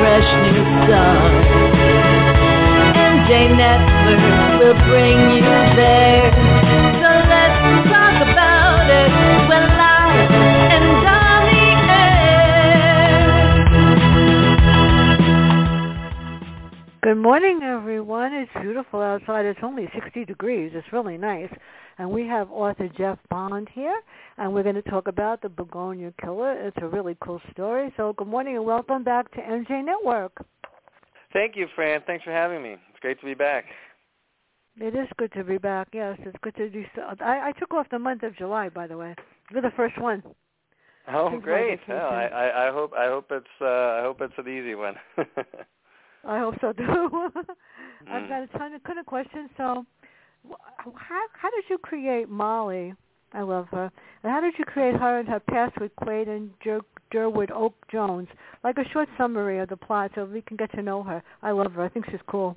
fresh new. MJ Network will bring you there. So let's talk about it when and on the air. Good morning. It's beautiful outside. It's only 60 degrees. It's really nice. And we have author Jeff Bond here, and we're going to talk about the Begonia Killer. It's a really cool story. So good morning and welcome back to MJ Network. Thank you, Fran. Thanks for having me. It's great to be back. It is good to be back. Yes, it's good to do. So. I, I took off the month of July, by the way. You're the first one. Oh, great! Well, I, I, I hope I hope it's uh, I hope it's an easy one. I hope so too. I've Mm. got a ton of, ton of questions. So, how how did you create Molly? I love her. And how did you create her and her past with Quaid and Jer- Durwood Oak Jones? Like a short summary of the plot, so we can get to know her. I love her. I think she's cool.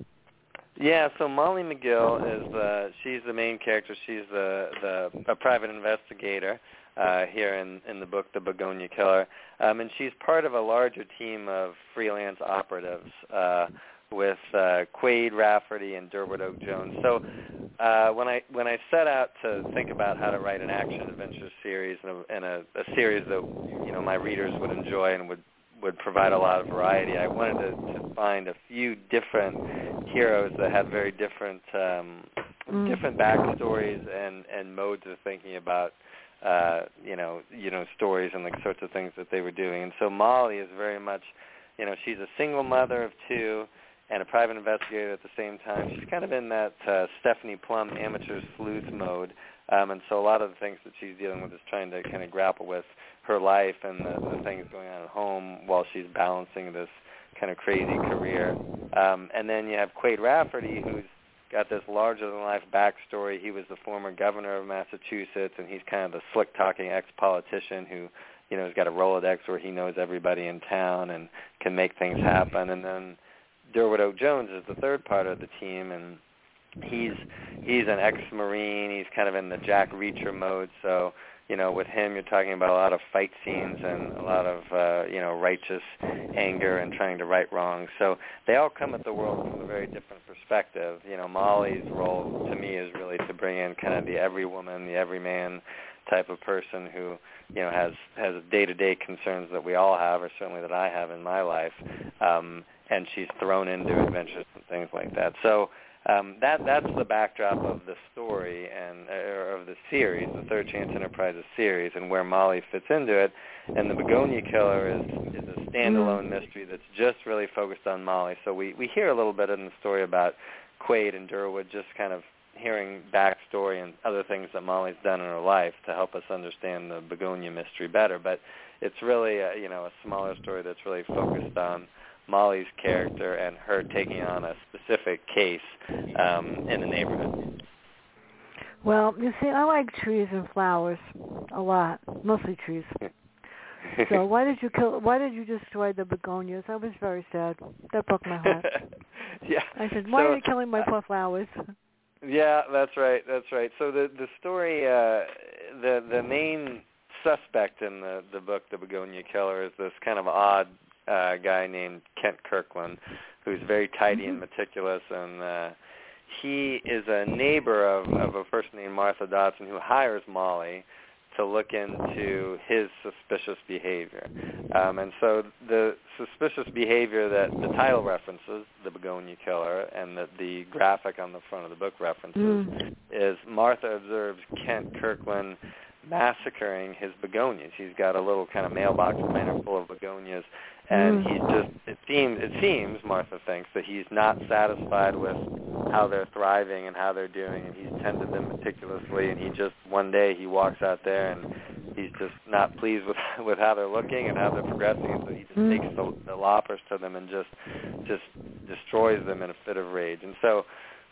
Yeah, so Molly McGill is uh, she's the main character. She's the the a private investigator uh, here in in the book The Begonia Killer, um, and she's part of a larger team of freelance operatives. Uh, with uh, Quaid Rafferty and Durwood Oak Jones. So uh, when I when I set out to think about how to write an action adventure series and a, and a series that you know my readers would enjoy and would would provide a lot of variety, I wanted to, to find a few different heroes that had very different um, Mm. different backstories and and modes of thinking about uh, you know you know stories and the sorts of things that they were doing. And so Molly is very much you know she's a single mother of two and a private investigator at the same time. She's kind of in that uh, Stephanie Plum amateur sleuth mode, um, and so a lot of the things that she's dealing with is trying to kind of grapple with her life and the, the things going on at home while she's balancing this kind of crazy career. Um, and then you have Quaid Rafferty, who's got this larger-than-life backstory. He was the former governor of Massachusetts, and he's kind of the slick-talking ex-politician who you know, has got a Rolodex where he knows everybody in town and can make things happen. And then Durwood Oak Jones is the third part of the team, and he's he's an ex-marine. He's kind of in the Jack Reacher mode. So you know, with him, you're talking about a lot of fight scenes and a lot of uh, you know righteous anger and trying to right wrongs. So they all come at the world from a very different perspective. You know, Molly's role to me is really to bring in kind of the every woman, the every man type of person who you know has has day-to-day concerns that we all have, or certainly that I have in my life. Um, and she's thrown into adventures and things like that. So um, that that's the backdrop of the story and or of the series, the Third Chance Enterprises series, and where Molly fits into it. And the Begonia Killer is is a standalone mystery that's just really focused on Molly. So we we hear a little bit in the story about Quaid and Durwood, just kind of hearing backstory and other things that Molly's done in her life to help us understand the Begonia mystery better. But it's really a, you know a smaller story that's really focused on Molly's character and her taking on a specific case um, in the neighborhood. Well, you see, I like trees and flowers a lot, mostly trees. So why did you kill? Why did you destroy the begonias? I was very sad. That broke my heart. yeah. I said, why So, are you killing my poor flowers? Yeah, that's right. That's right. So the the story, uh, the the main suspect in the the book, The Begonia Killer, is this kind of odd uh, guy named Kent Kirkland, who's very tidy and meticulous, and uh, he is a neighbor of of a person named Martha Dodson who hires Molly to look into his suspicious behavior. Um, and so the suspicious behavior that the title references, the Begonia Killer, and that the graphic on the front of the book references, Mm. is Martha observes Kent Kirkland massacring his begonias. He's got a little kind of mailbox container full of begonias, and he's just it seems it seems Martha thinks that he's not satisfied with how they're thriving and how they're doing, and he's tended them meticulously. And he just one day he walks out there and he's just not pleased with with how they're looking and how they're progressing, and so he just mm. takes the, the loppers to them and just just destroys them in a fit of rage. And so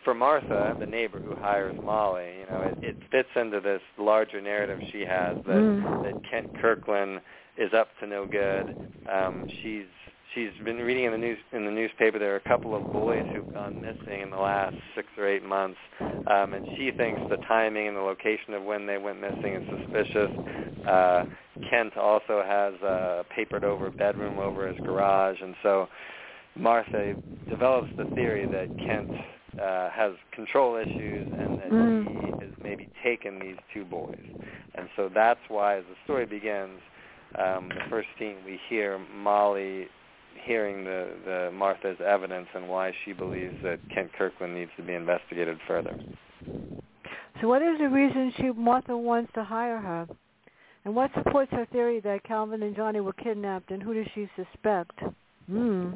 for Martha, the neighbor who hires Molly, you know, it, it fits into this larger narrative she has that mm. that Kent Kirkland is up to no good. Um, she's she's been reading in the news in the newspaper. There are a couple of boys who've gone missing in the last six or eight months. Um and she thinks the timing and the location of when they went missing is suspicious. Uh kent also has a papered over bedroom over his garage. And so martha develops the theory that kent uh has control issues and that mm. he has maybe taken these two boys. And so that's why as the story begins um, the first scene we hear Molly hearing the, the Martha's evidence and why she believes that Kent Kirkland needs to be investigated further. So what is the reason she Martha wants to hire her? And what supports her theory that Calvin and Johnny were kidnapped and who does she suspect? Hmm.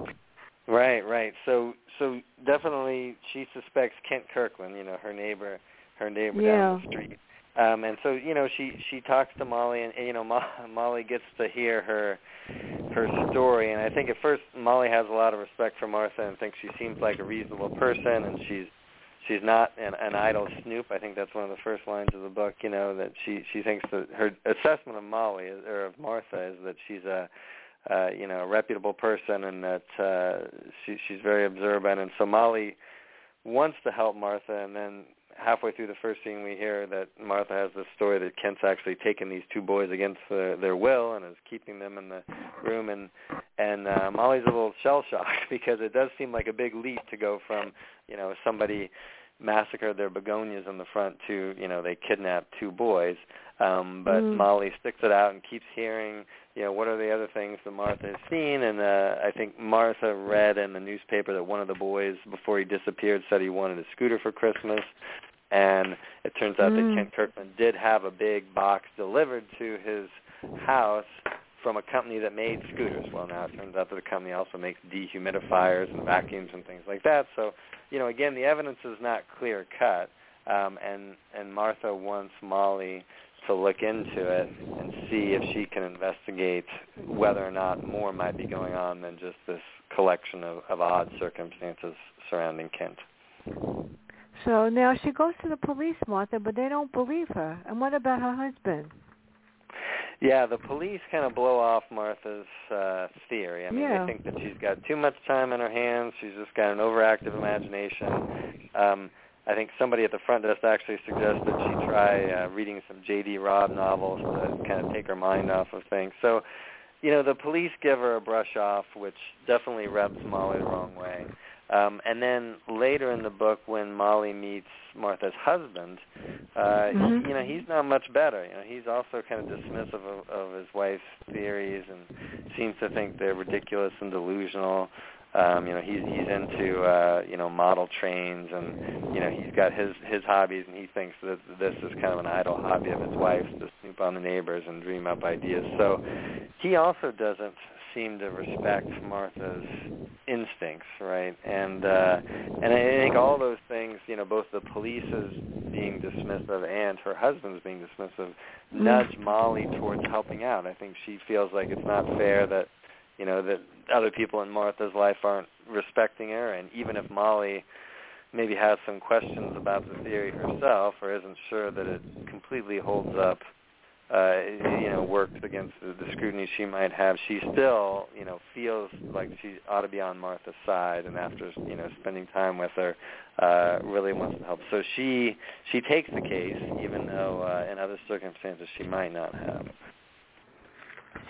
Right, right. So so definitely she suspects Kent Kirkland, you know, her neighbor her neighbor yeah. down the street. Um and so, you know, she she talks to Molly and, you know, Mo- Molly gets to hear her her story. And I think at first Molly has a lot of respect for Martha and thinks she seems like a reasonable person, and she's she's not an, an idle snoop. I think that's one of the first lines of the book. You know that she she thinks that her assessment of Molly is, or of Martha is that she's a uh, you know a reputable person and that uh, she she's very observant. And so Molly wants to help Martha, and then halfway through the first scene, we hear that Martha has this story that Kent's actually taken these two boys against the, their will and is keeping them in the room, and and uh, Molly's a little shell shocked because it does seem like a big leap to go from you know somebody massacred their begonias in the front to you know they kidnapped two boys. Um but mm. Molly sticks it out and keeps hearing you know what are the other things that Martha has seen? And uh I think Martha read in the newspaper that one of the boys before he disappeared said he wanted a scooter for Christmas and it turns out mm. that Kent Kirkland did have a big box delivered to his house from a company that made scooters. Well, now it turns out that the company also makes dehumidifiers and vacuums and things like that. So, you know, again, the evidence is not clear cut, um, and and Martha wants Molly to look into it and see if she can investigate whether or not more might be going on than just this collection of, of odd circumstances surrounding Kent. So now she goes to the police, Martha, but they don't believe her. And what about her husband? Yeah, the police kind of blow off Martha's uh theory. I mean, yeah. they think that she's got too much time in her hands. She's just got an overactive imagination. Um I think somebody at the front desk actually suggested she try uh, reading some J.D. Robb novels to kind of take her mind off of things. So, you know, the police give her a brush off, which definitely rubs Molly the wrong way. Um, and then later in the book, when Molly meets Martha's husband, uh, mm-hmm. you know, he's not much better. You know, he's also kind of dismissive of, of his wife's theories and seems to think they're ridiculous and delusional. Um, you know, he's he's into uh, you know model trains, and you know he's got his his hobbies, and he thinks that this is kind of an idle hobby of his wife's to snoop on the neighbors and dream up ideas. So he also doesn't seem to respect Martha's instincts, right? And uh, and I think all those things, you know, both the police's being dismissive and her husband's being dismissive, nudge Molly towards helping out. I think she feels like it's not fair that, you know, that other people in Martha's life aren't respecting her, and even if Molly maybe has some questions about the theory herself or isn't sure that it completely holds up uh, you know, works against the, the scrutiny she might have, she still, you know, feels like she ought to be on Martha's side, and after, you know, spending time with her, uh, really wants to help. So she she takes the case, even though uh, in other circumstances she might not have.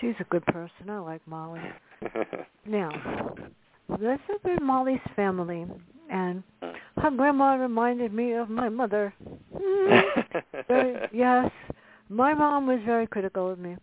She's a good person. I like Molly. now, this has been Molly's family, and her grandma reminded me of my mother. Very, yes, my mom was very critical of me.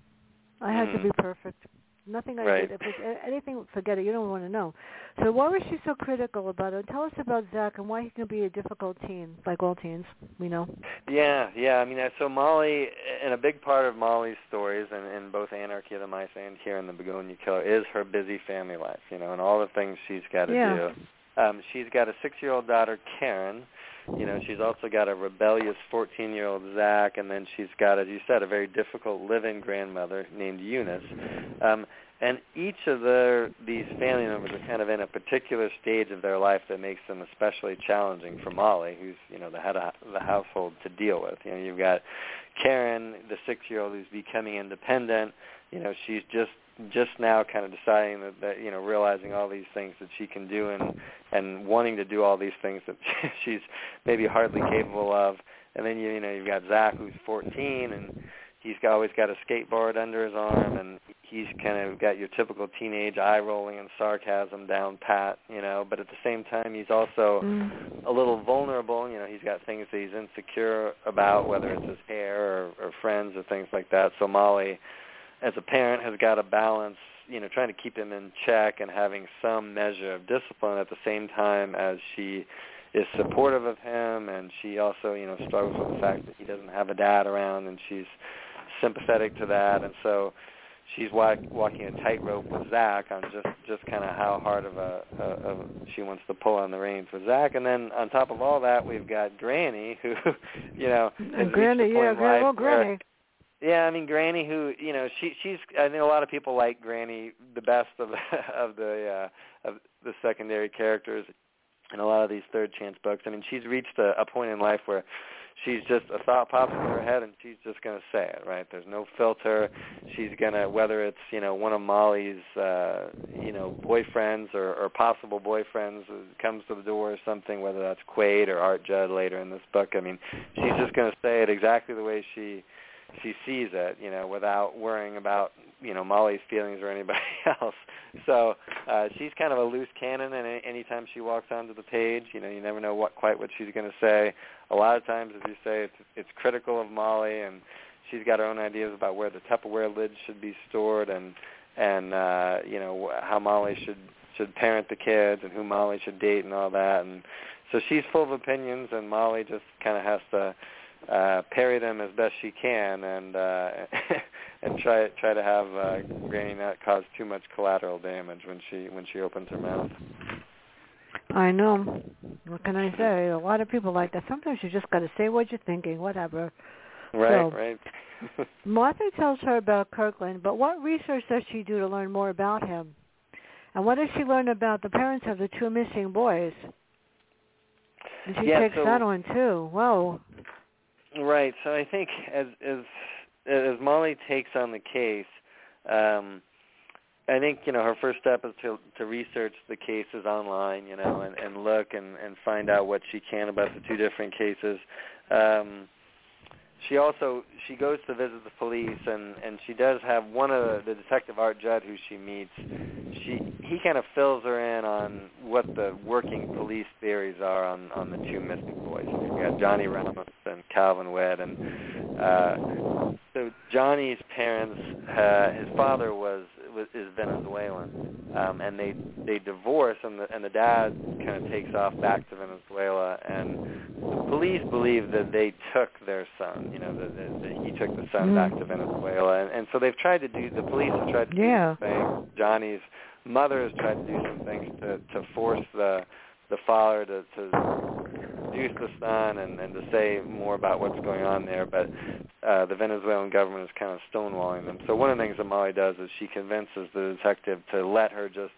I had mm. to be perfect. Nothing I right. did. If it was anything, forget it. You don't want to know. So why was she so critical about it? Tell us about Zach and why he can be a difficult teen, like all teens, we know. Yeah, yeah. I mean, so Molly, and a big part of Molly's stories, and in both Anarchy of the Mice and here in the Begonia Killer, is her busy family life. You know, and all the things she's got to yeah. do. Um, she's got a six-year-old daughter, Karen, you know she's also got a rebellious 14-year-old Zach, and then she's got, as you said, a very difficult living grandmother named Eunice. Um, and each of the these family members are kind of in a particular stage of their life that makes them especially challenging for Molly, who's you know the head of the household to deal with. You know, you've got Karen, the six-year-old who's becoming independent. You know, she's just just now kind of deciding that, that you know realizing all these things that she can do and and wanting to do all these things that she's maybe hardly capable of. And then you you know you've got Zach who's 14 and he's got, always got a skateboard under his arm and he's kind of got your typical teenage eye rolling and sarcasm down pat, you know, but at the same time he's also mm. a little vulnerable, you know, he's got things that he's insecure about, whether it's his hair or, or friends or things like that. So Molly, as a parent, has got to balance, you know, trying to keep him in check and having some measure of discipline at the same time as she is supportive of him. And she also, you know, struggles with the fact that he doesn't have a dad around and she's sympathetic to that, and so she's walk, walking a tightrope with Zach on just just kind of how hard of a, a, a she wants to pull on the reins with Zach, and then on top of all that, we've got Granny, who, you know, has Granny, yeah, oh, Granny. Yeah, I mean Granny, who you know, she she's. I think a lot of people like Granny the best of of the uh, of the secondary characters in a lot of these third chance books. I mean, she's reached a, a point in life where she's just a thought pops into her head and she's just going to say it right there's no filter she's going to whether it's you know one of molly's uh you know boyfriends or, or possible boyfriends comes to the door or something whether that's quaid or art judd later in this book i mean she's just going to say it exactly the way she she sees it you know without worrying about you know molly's feelings or anybody else so uh she's kind of a loose cannon and any time she walks onto the page you know you never know what quite what she's going to say a lot of times, as you say, it's it's critical of Molly, and she's got her own ideas about where the Tupperware lids should be stored, and and uh, you know how Molly should should parent the kids, and who Molly should date, and all that. And so she's full of opinions, and Molly just kind of has to uh, parry them as best she can, and uh, and try try to have uh, Granny not cause too much collateral damage when she when she opens her mouth. I know. What can I say? A lot of people like that. Sometimes you just got to say what you're thinking, whatever. Right, so, right. Martha tells her about Kirkland, but what research does she do to learn more about him? And what does she learn about the parents of the two missing boys? And she yeah, takes so, that on too. Whoa. Right. So I think as as as Molly takes on the case, um, I think you know her first step is to to research the cases online, you know, and and look and and find out what she can about the two different cases. Um, she also she goes to visit the police and and she does have one of the, the detective Art Judd who she meets. She he kind of fills her in on what the working police theories are on on the two missing boys. We got Johnny Ramos and Calvin Webb and uh, so Johnny's parents, uh, his father was was, is Venezuelan, um, and they they divorce, and the and the dad kind of takes off back to Venezuela, and the police believe that they took their son, you know, that, that, that he took the son mm. back to Venezuela, and, and so they've tried to do the police have tried to yeah. do some things. Johnny's mother has tried to do some things to to force the the father to to introduce the son and, and to say more about what's going on there, but uh, the Venezuelan government is kind of stonewalling them. So one of the things that Molly does is she convinces the detective to let her just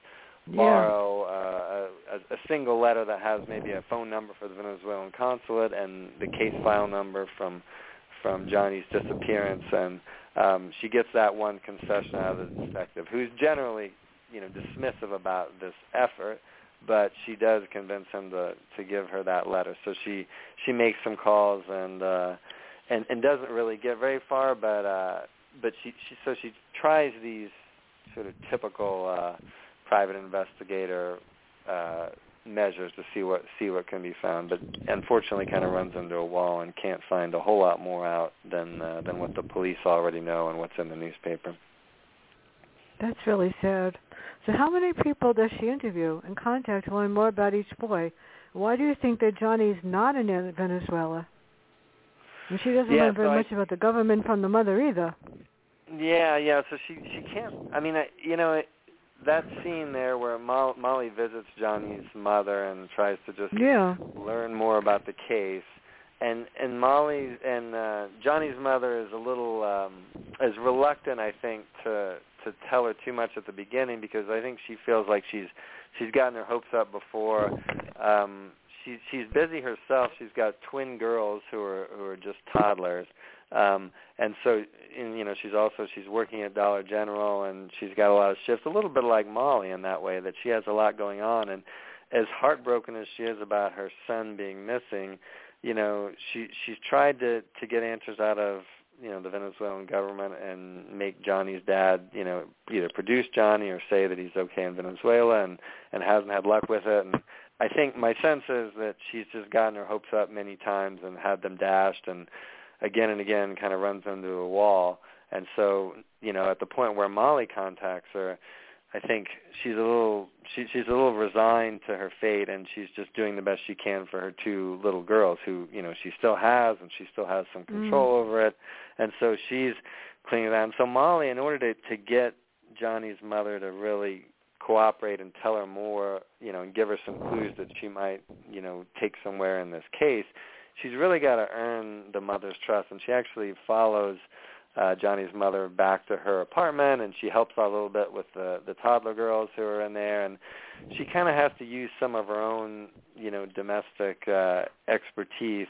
borrow uh, a, a single letter that has maybe a phone number for the Venezuelan consulate and the case file number from from Johnny's disappearance, and um, she gets that one concession out of the detective, who's generally, you know, dismissive about this effort but she does convince him to to give her that letter. So she she makes some calls and uh and and doesn't really get very far, but uh but she she so she tries these sort of typical uh private investigator uh measures to see what see what can be found, but unfortunately kind of runs into a wall and can't find a whole lot more out than uh, than what the police already know and what's in the newspaper. That's really sad. So how many people does she interview and contact to learn more about each boy? Why do you think that Johnny's not in Venezuela? And she doesn't yeah, learn very so much I, about the government from the mother either. Yeah, yeah. So she she can't. I mean, I, you know, it, that scene there where Mo- Molly visits Johnny's mother and tries to just yeah. learn more about the case, and and Molly and uh, Johnny's mother is a little um, is reluctant, I think, to to tell her too much at the beginning because I think she feels like she's she's gotten her hopes up before. Um, she's she's busy herself. She's got twin girls who are who are just toddlers, um, and so and, you know she's also she's working at Dollar General and she's got a lot of shifts. A little bit like Molly in that way that she has a lot going on. And as heartbroken as she is about her son being missing, you know she she's tried to to get answers out of you know the Venezuelan government and make Johnny's dad you know either produce Johnny or say that he's okay in Venezuela and and hasn't had luck with it and I think my sense is that she's just gotten her hopes up many times and had them dashed and again and again kind of runs into a wall. And so, you know, at the point where Molly contacts her, I think she's a little she, she's a little resigned to her fate, and she's just doing the best she can for her two little girls, who you know she still has, and she still has some control mm. over it, and so she's clinging. And so Molly, in order to to get Johnny's mother to really cooperate and tell her more, you know, and give her some clues that she might, you know, take somewhere in this case, she's really got to earn the mother's trust, and she actually follows uh, Johnny's mother back to her apartment, and she helps out a little bit with the the toddler girls who are in there, and she kind of has to use some of her own, you know, domestic uh, expertise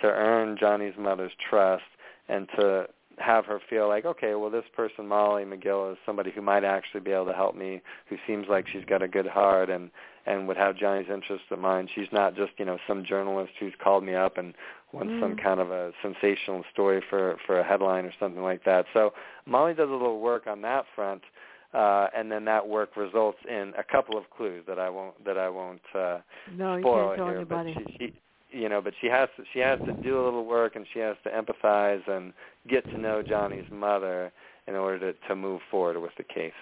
to earn Johnny's mother's trust and to have her feel like, okay, well, this person, Molly McGill, is somebody who might actually be able to help me, who seems like she's got a good heart and and would have Johnny's interests in mind. She's not just you know some journalist who's called me up and wants mm. some kind of a sensational story for for a headline or something like that. So Molly does a little work on that front. Uh, and then that work results in a couple of clues that I won't that I won't uh, no, spoil you can't tell here. Anybody. But she, she, you know, but she has to she has to do a little work and she has to empathize and get to know Johnny's mother in order to to move forward with the case.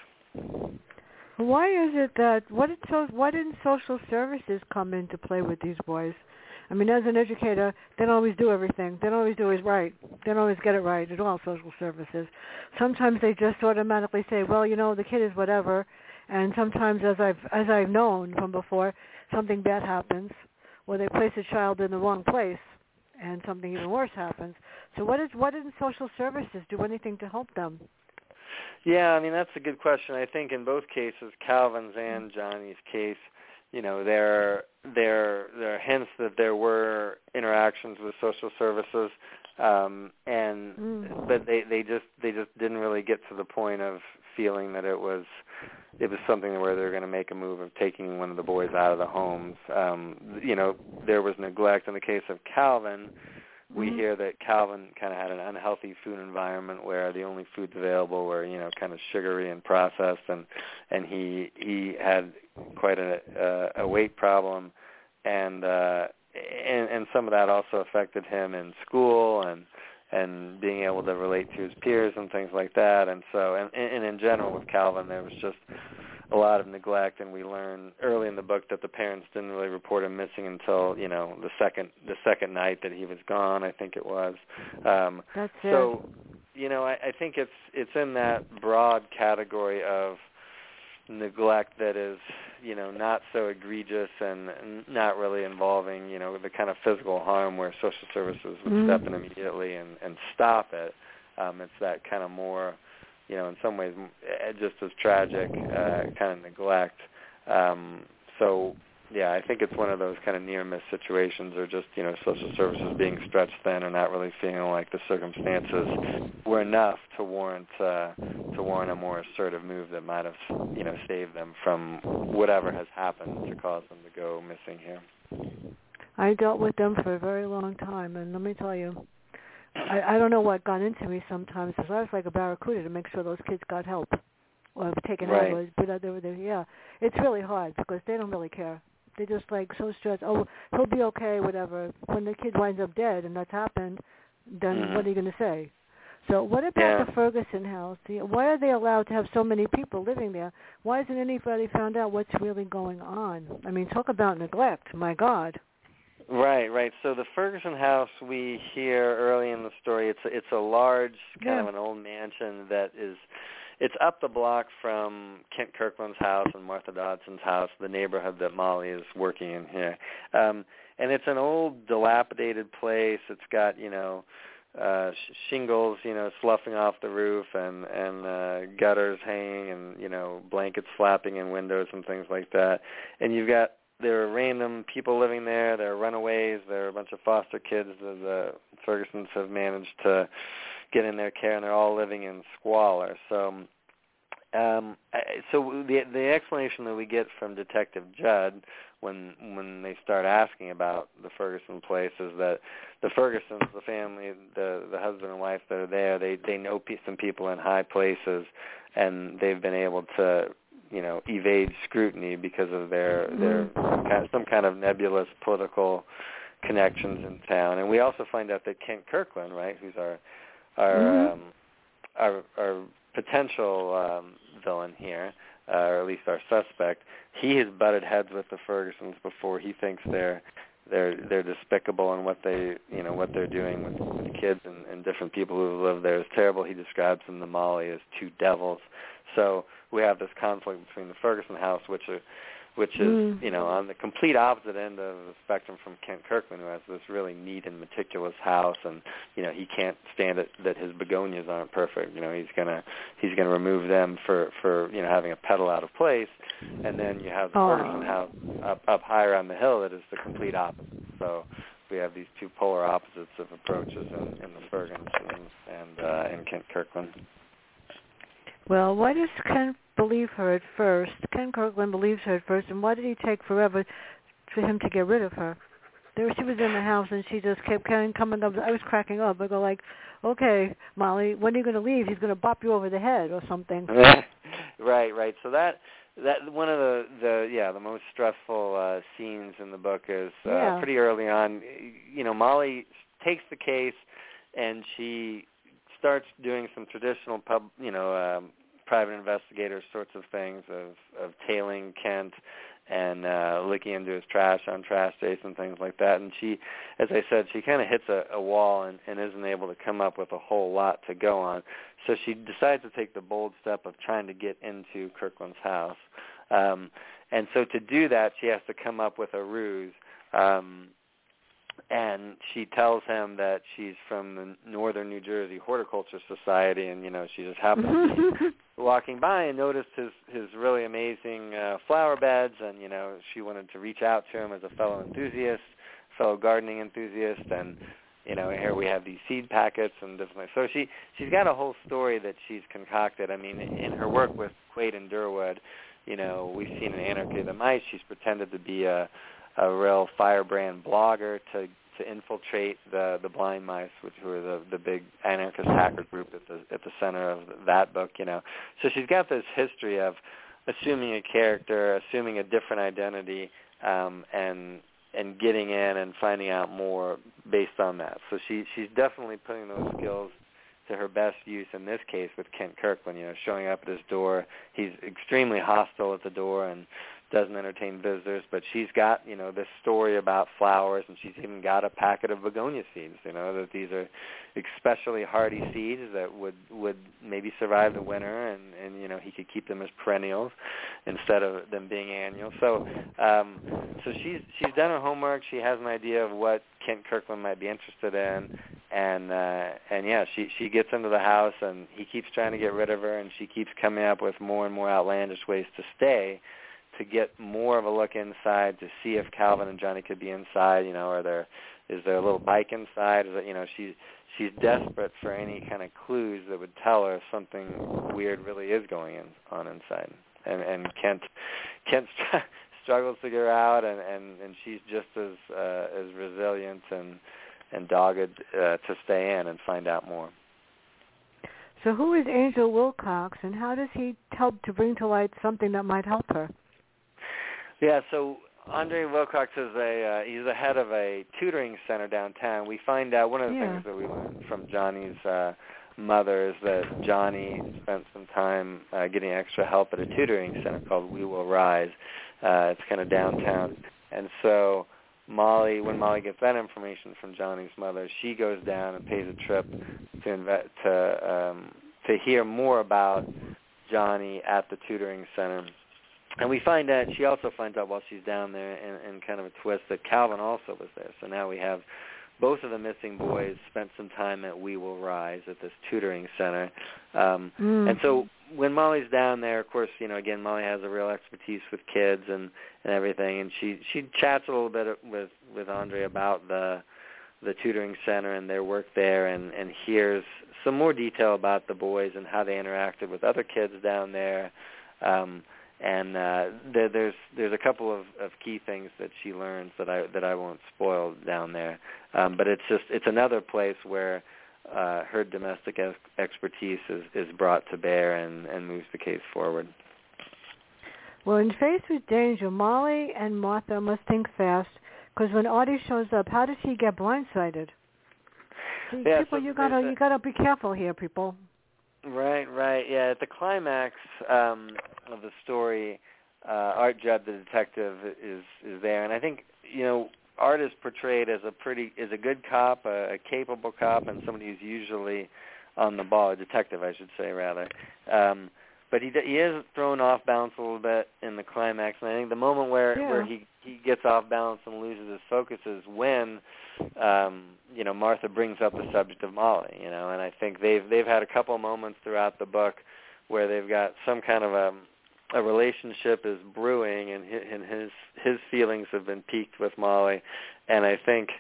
Why is it that what did so why didn't social services come into play with these boys? I mean, as an educator, they don't always do everything. They don't always do it right. They don't always get it right at all. Social services. Sometimes they just automatically say, "Well, you know, the kid is whatever," and sometimes, as I've as I've known from before, something bad happens, or they place a child in the wrong place and something even worse happens. So what is what didn't social services do anything to help them? Yeah, I mean that's a good question. I think in both cases, Calvin's and Johnny's case, you know, there there there are hints that there were interactions with social services, um, and mm. but they they just they just didn't really get to the point of feeling that it was it was something where they were going to make a move of taking one of the boys out of the homes. Um, you know, there was neglect in the case of Calvin. We mm-hmm. hear that Calvin kind of had an unhealthy food environment where the only foods available were, you know, kind of sugary and processed, and and he he had quite a a, a weight problem, and uh, and and some of that also affected him in school and and being able to relate to his peers and things like that. And so, and, and in general with Calvin, there was just a lot of neglect. And we learn early in the book that the parents didn't really report him missing until you know the second the second night that he was gone. I think it was. Um, That's so, you know, I, I think it's it's in that broad category of neglect that is you know not so egregious and not really involving you know the kind of physical harm where social services would mm-hmm. step in immediately and and stop it um it's that kind of more you know in some ways eh, just as tragic uh kind of neglect um so yeah, I think it's one of those kind of near miss situations or just, you know, social services being stretched thin or not really feeling like the circumstances were enough to warrant uh to warrant a more assertive move that might have, you know, saved them from whatever has happened to cause them to go missing here. I dealt with them for a very long time and let me tell you I, I don't know what got into me sometimes because I was like a barracuda to make sure those kids got help or taken right. over. But they were there. Yeah, it's really hard because they don't really care. They're just like so stressed. Oh, he'll be okay, whatever. When the kid winds up dead, and that's happened, then mm-hmm. what are you going to say? So what about yeah. the Ferguson house? Why are they allowed to have so many people living there? Why hasn't anybody found out what's really going on? I mean, talk about neglect. My God. Right, right. So the Ferguson house we hear early in the story, it's a, it's a large kind yeah. of an old mansion that is it's up the block from Kent Kirkland's house and Martha Dodson's house, the neighborhood that Molly is working in here. Um, and it's an old, dilapidated place. It's got you know uh shingles you know sloughing off the roof and and uh gutters hanging and you know blankets flapping in windows and things like that and you've got there are random people living there there are runaways there are a bunch of foster kids that the fergusons have managed to get in their care and they're all living in squalor. So um so the the explanation that we get from detective judd when when they start asking about the Ferguson place is that the Fergusons, the family, the the husband and wife that are there, they they know some people in high places, and they've been able to you know evade scrutiny because of their their some kind, of nebulous political connections in town. And we also find out that Kent Kirkland, right, who's our our mm-hmm. um, our, our potential um, villain here, uh, or at least our suspect, he has butted heads with the Fergusons before. He thinks they're they're they're despicable in what they you know what they're doing with, with kids and, and different people who live there is terrible. He describes them to Molly as two devils. So we have this conflict between the Ferguson house, which are which is Mm. you know on the complete opposite end of the spectrum from Kent Kirkland, who has this really neat and meticulous house, and you know he can't stand it that his begonias aren't perfect. You know he's gonna he's gonna remove them for for you know having a petal out of place, and then you have the Oh. Ferguson house up up higher on the hill that is the complete opposite. So we have these two polar opposites of approaches in, in the Fergusons and uh, and Kent Kirkland. Well, why does Ken believe her at first? Ken Kirkland believes her at first, and why did he take forever for him to get rid of her? There, she was in the house, and she just kept coming up. I was cracking up. I go like, "Okay, Molly, when are you going to leave? He's going to bop you over the head or something." right, right. So that that one of the the yeah the most stressful uh, scenes in the book is uh, Yeah. pretty early on. You know, Molly takes the case and she starts doing some traditional pub, you know, um, private investigator sorts of things of of tailing Kent and uh looking into his trash on trash days and things like that. And she as i said she kind of hits a, a wall and, and isn't able to come up with a whole lot to go on. So she decides to take the bold step of trying to get into kirkland's house. Um and so to do that she has to come up with a ruse um and she tells him that she's from the Northern New Jersey Horticulture Society, and you know she just happened to be walking by and noticed his his really amazing uh, flower beds, and you know she wanted to reach out to him as a fellow enthusiast, fellow gardening enthusiast, and you know here we have these seed packets and different. So she she's got a whole story that she's concocted. I mean, in her work with Quaid and Durwood, you know we've seen in Anarchy of the Mice, she's pretended to be a a real firebrand blogger to to infiltrate the the blind mice, which were the the big anarchist hacker group at the at the center of that book. You know, so she's got this history of assuming a character, assuming a different identity, um, and and getting in and finding out more based on that. So she she's definitely putting those skills to her best use in this case with Kent Kirkland. You know, showing up at his door, he's extremely hostile at the door and doesn't entertain visitors, but she's got, you know, this story about flowers and she's even got a packet of begonia seeds, you know, that these are especially hardy seeds that would would maybe survive the winter and and you know, he could keep them as perennials instead of them being annual. So um so she's she's done her homework, she has an idea of what Kent Kirkland might be interested in and uh and yeah, she she gets into the house and he keeps trying to get rid of her and she keeps coming up with more and more outlandish ways to stay to get more of a look inside to see if Calvin and Johnny could be inside. You know, are there is there a little bike inside? Is it, you know, she's she's desperate for any kind of clues that would tell her something weird really is going in, on inside. And and Kent Kent struggles to get her out, and and and she's just as uh, as resilient and and dogged uh, to stay in and find out more. So who is Angel Wilcox, and how does he help to bring to light something that might help her? Yeah, so Andre Wilcox is a uh, he's the head of a tutoring center downtown. We find out one of the Yeah. things that we learned from Johnny's uh mother is that Johnny spent some time uh, getting extra help at a tutoring center called We Will Rise. Uh it's kind of downtown. And so Molly, when Molly gets that information from Johnny's mother, she goes down and pays a trip to inve- to um, to hear more about Johnny at the tutoring center. And we find out she also finds out while she's down there, in, in kind of a twist, that Calvin also was there. So now we have both of the missing boys spent some time at We Will Rise at this tutoring center. Um, mm. And so when Molly's down there, of course, you know, again, Molly has a real expertise with kids and and everything, and she she chats a little bit with with Andre about the the tutoring center and their work there, and and hears some more detail about the boys and how they interacted with other kids down there. Um, and uh, there, there's there's a couple of, of key things that she learns that I that I won't spoil down there. Um, but it's just it's another place where uh, her domestic ex- expertise is, is brought to bear and, and moves the case forward. Well, in Faced with Danger, Molly and Martha must think fast because when Artie shows up, how does he get blindsided? See, yeah, people, so you gotta a, you gotta be careful here, people. Right, right. Yeah, at the climax um, of the story, uh, Art Judd, the detective, is is there, and I think you know Art is portrayed as a pretty is a good cop, a, a capable cop, and somebody who's usually on the ball, a detective, I should say, rather. Um, but he he is thrown off balance a little bit in the climax, and I think the moment where yeah. where he he gets off balance and loses his focus is when um, you know Martha brings up the subject of Molly, you know, and I think they've they've had a couple moments throughout the book where they've got some kind of a a relationship is brewing and his, and his his feelings have been piqued with Molly. And I think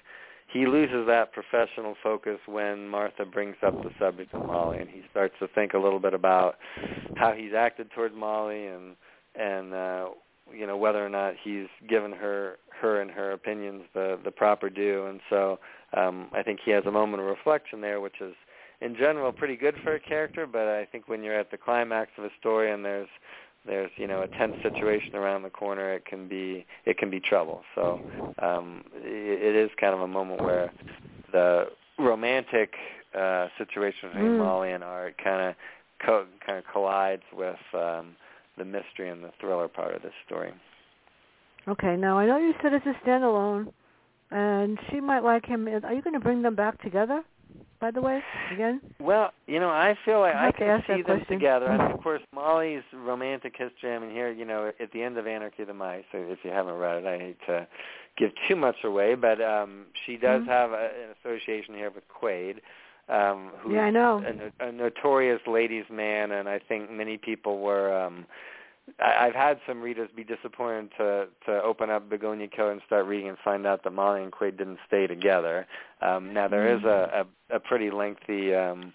he loses that professional focus when Martha brings up the subject of Molly and he starts to think a little bit about how he's acted towards Molly and and uh you know whether or not he's given her her and her opinions the the proper due. And so um I think he has a moment of reflection there which is in general pretty good for a character but I think when you're at the climax of a story and there's there's you know a tense situation around the corner, it can be it can be trouble. So um, it, it is kind of a moment where the romantic uh, situation between mm. Molly and Art kind of co- kind of collides with um, the mystery and the thriller part of this story. Okay, now I know you said it's a standalone, and she might like him. Are you going to bring them back together? By the way, again? Well, you know, I feel like I, I can see them question. together. And of course, Molly's romantic history. I mean, here, you know, at the end of Anarchy of the Mice, so if you haven't read it, I hate to give too much away, but um she does mm-hmm. have a, an association here with Quaid. Um, who's yeah, I know. A, a notorious ladies' man, and I think many people were um I, I've had some readers be disappointed to to open up Begonia Code and start reading and find out that Molly and Quaid didn't stay together. Um, now there is a, a, a pretty lengthy um,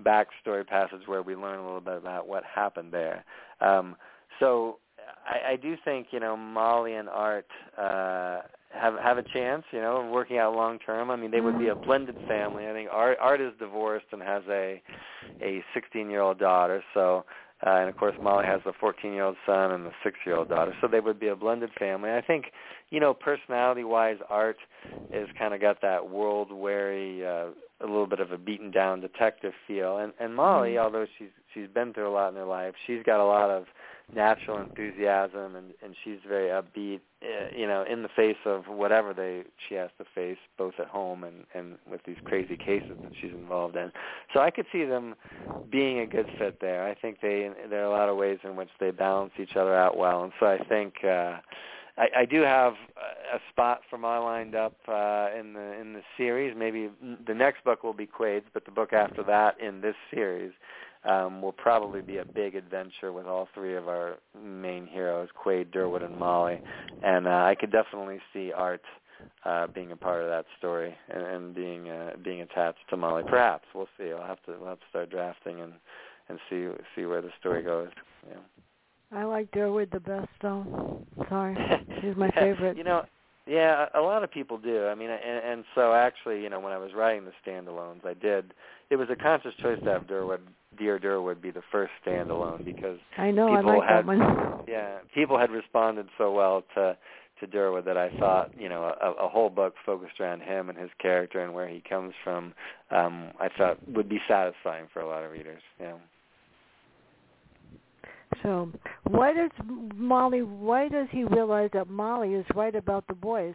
backstory passage where we learn a little bit about what happened there. Um, so I, I do think you know Molly and Art uh, have have a chance, you know, of working out long term. I mean, they would be a blended family. I think Art Art is divorced and has a a 16 year old daughter, so uh, and of course, Molly has a 14-year-old son and a six-year-old daughter, so they would be a blended family. I think, you know, personality-wise, Art has kind of got that world-weary, uh, a little bit of a beaten-down detective feel, and and Molly, mm-hmm. although she's she's been through a lot in her life, she's got a lot of natural enthusiasm and and she's very upbeat uh, you know in the face of whatever they she has to face both at home and and with these crazy cases that she's involved in. So i could see them being a good fit there. I think they there are a lot of ways in which they balance each other out well. And so i think uh I, I do have a spot for my lined up uh, in the in the series. Maybe the next book will be Quaid's, but the book after that in this series um, will probably be a big adventure with all three of our main heroes, Quaid, Durwood, and Molly. And uh, I could definitely see Art uh, being a part of that story and, and being uh, being attached to Molly. Perhaps we'll see. I'll have to we'll have to start drafting and and see see where the story goes. Yeah. I like Durwood the best, though. Sorry, he's my favorite. You know, yeah, a lot of people do. I mean, and, and so actually, you know, when I was writing the standalones, I did. It was a conscious choice to have Durwood, Dear Durwood, be the first standalone because I know people I like had, that one. Yeah, people had responded so well to to Durwood that I thought, you know, a, a whole book focused around him and his character and where he comes from, um, I thought would be satisfying for a lot of readers. Yeah. So, why does Molly? Why does he realize that Molly is right about the boys,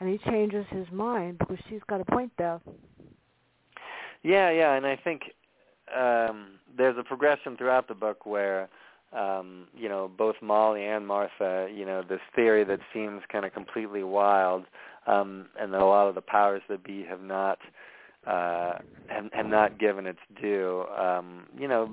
and he changes his mind because she's got a point there? Yeah, yeah, and I think um, there's a progression throughout the book where um, you know both Molly and Martha, you know, this theory that seems kind of completely wild, um, and that a lot of the powers that be have not uh, have, not given its due. Um, you know,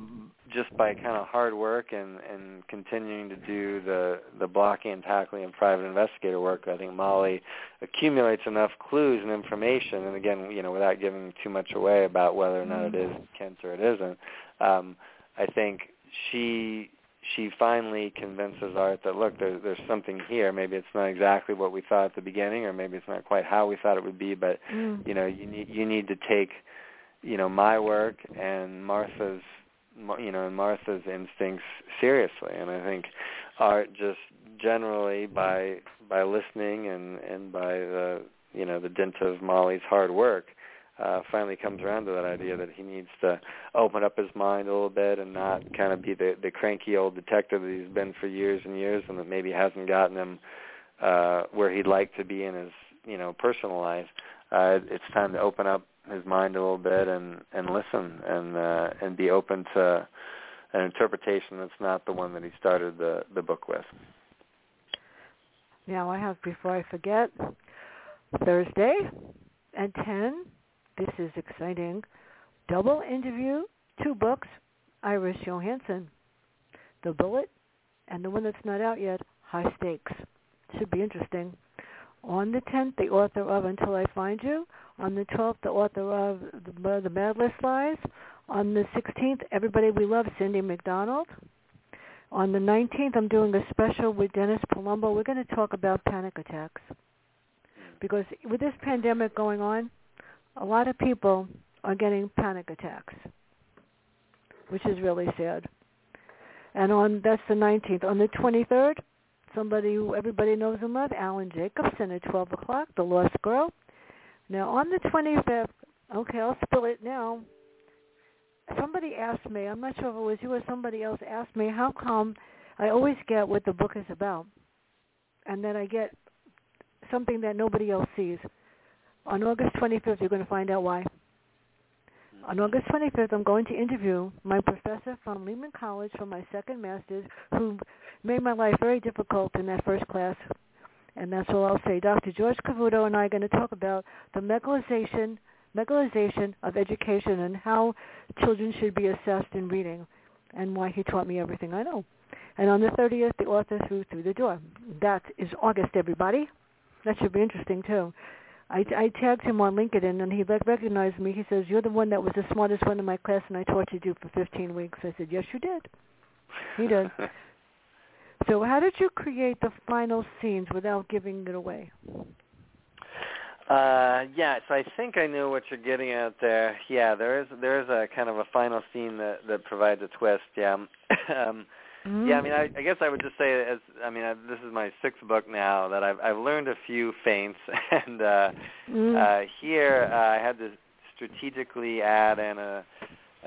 just by kind of hard work and and continuing to do the the blocking and tackling and private investigator work, I think Molly accumulates enough clues and information. And again, you know, without giving too much away about whether or not it is Kent or it isn't, um, I think she she finally convinces Art that look, there's there's something here. Maybe it's not exactly what we thought at the beginning, or maybe it's not quite how we thought it would be. But Mm. you know, you need you need to take, you know, my work and Martha's, you know, Martha's instincts seriously. And I think Art just generally by by listening and and by the you know the dint of Molly's hard work, uh, finally comes around to that idea that he needs to open up his mind a little bit and not kind of be the the cranky old detective that he's been for years and years, and that maybe hasn't gotten him uh, where he'd like to be in his you know personal life. Uh, it's time to open up his mind a little bit and and listen and uh, and be open to an interpretation that's not the one that he started the the book with. Now I have, before I forget, Thursday at 10, this is exciting, double interview, two books, Iris Johansen, The Bullet, and the one that's not out yet, High Stakes. Should be interesting. On the 10th, the author of Until I Find You. On the 12th, the author of The, Mad List Lies. On the 16th, Everybody We Love, Cindy McDonald. On the 19th, I'm doing a special with Dennis Palumbo. We're going to talk about panic attacks. Because with this pandemic going on, a lot of people are getting panic attacks, which is really sad. And on that's the 19th. On the 23rd, somebody who everybody knows and loves, Alan Jacobson at 12 o'clock, The Lost Girl. Now on the 25th, okay, I'll spill it now somebody asked me, I'm not sure if it was you or somebody else asked me, how come I always get what the book is about, and then I get something that nobody else sees. On August 25th, you're going to find out why. On August 25th, I'm going to interview my professor from Lehman College for my second master's, who made my life very difficult in that first class. And that's all I'll say. Dr. George Cavuto and I are going to talk about the megalization megalization of education and how children should be assessed in reading and why he taught me everything I know. And on the 30th, the author threw through the door. That is August, everybody. That should be interesting, too. I, I tagged him on LinkedIn, and he recognized me. He says, you're the one that was the smartest one in my class, and I tortured you for 15 weeks. I said, yes, you did. He did. so how did you create the final scenes without giving it away? Uh, yeah, so I think I knew what you're getting at there. Yeah, there is there is a kind of a final scene that that provides a twist. Yeah, um, yeah. I mean, I, I guess I would just say as I mean, I, this is my sixth book now that I've I've learned a few feints, and uh, Mm. uh, here uh, I had to strategically add in a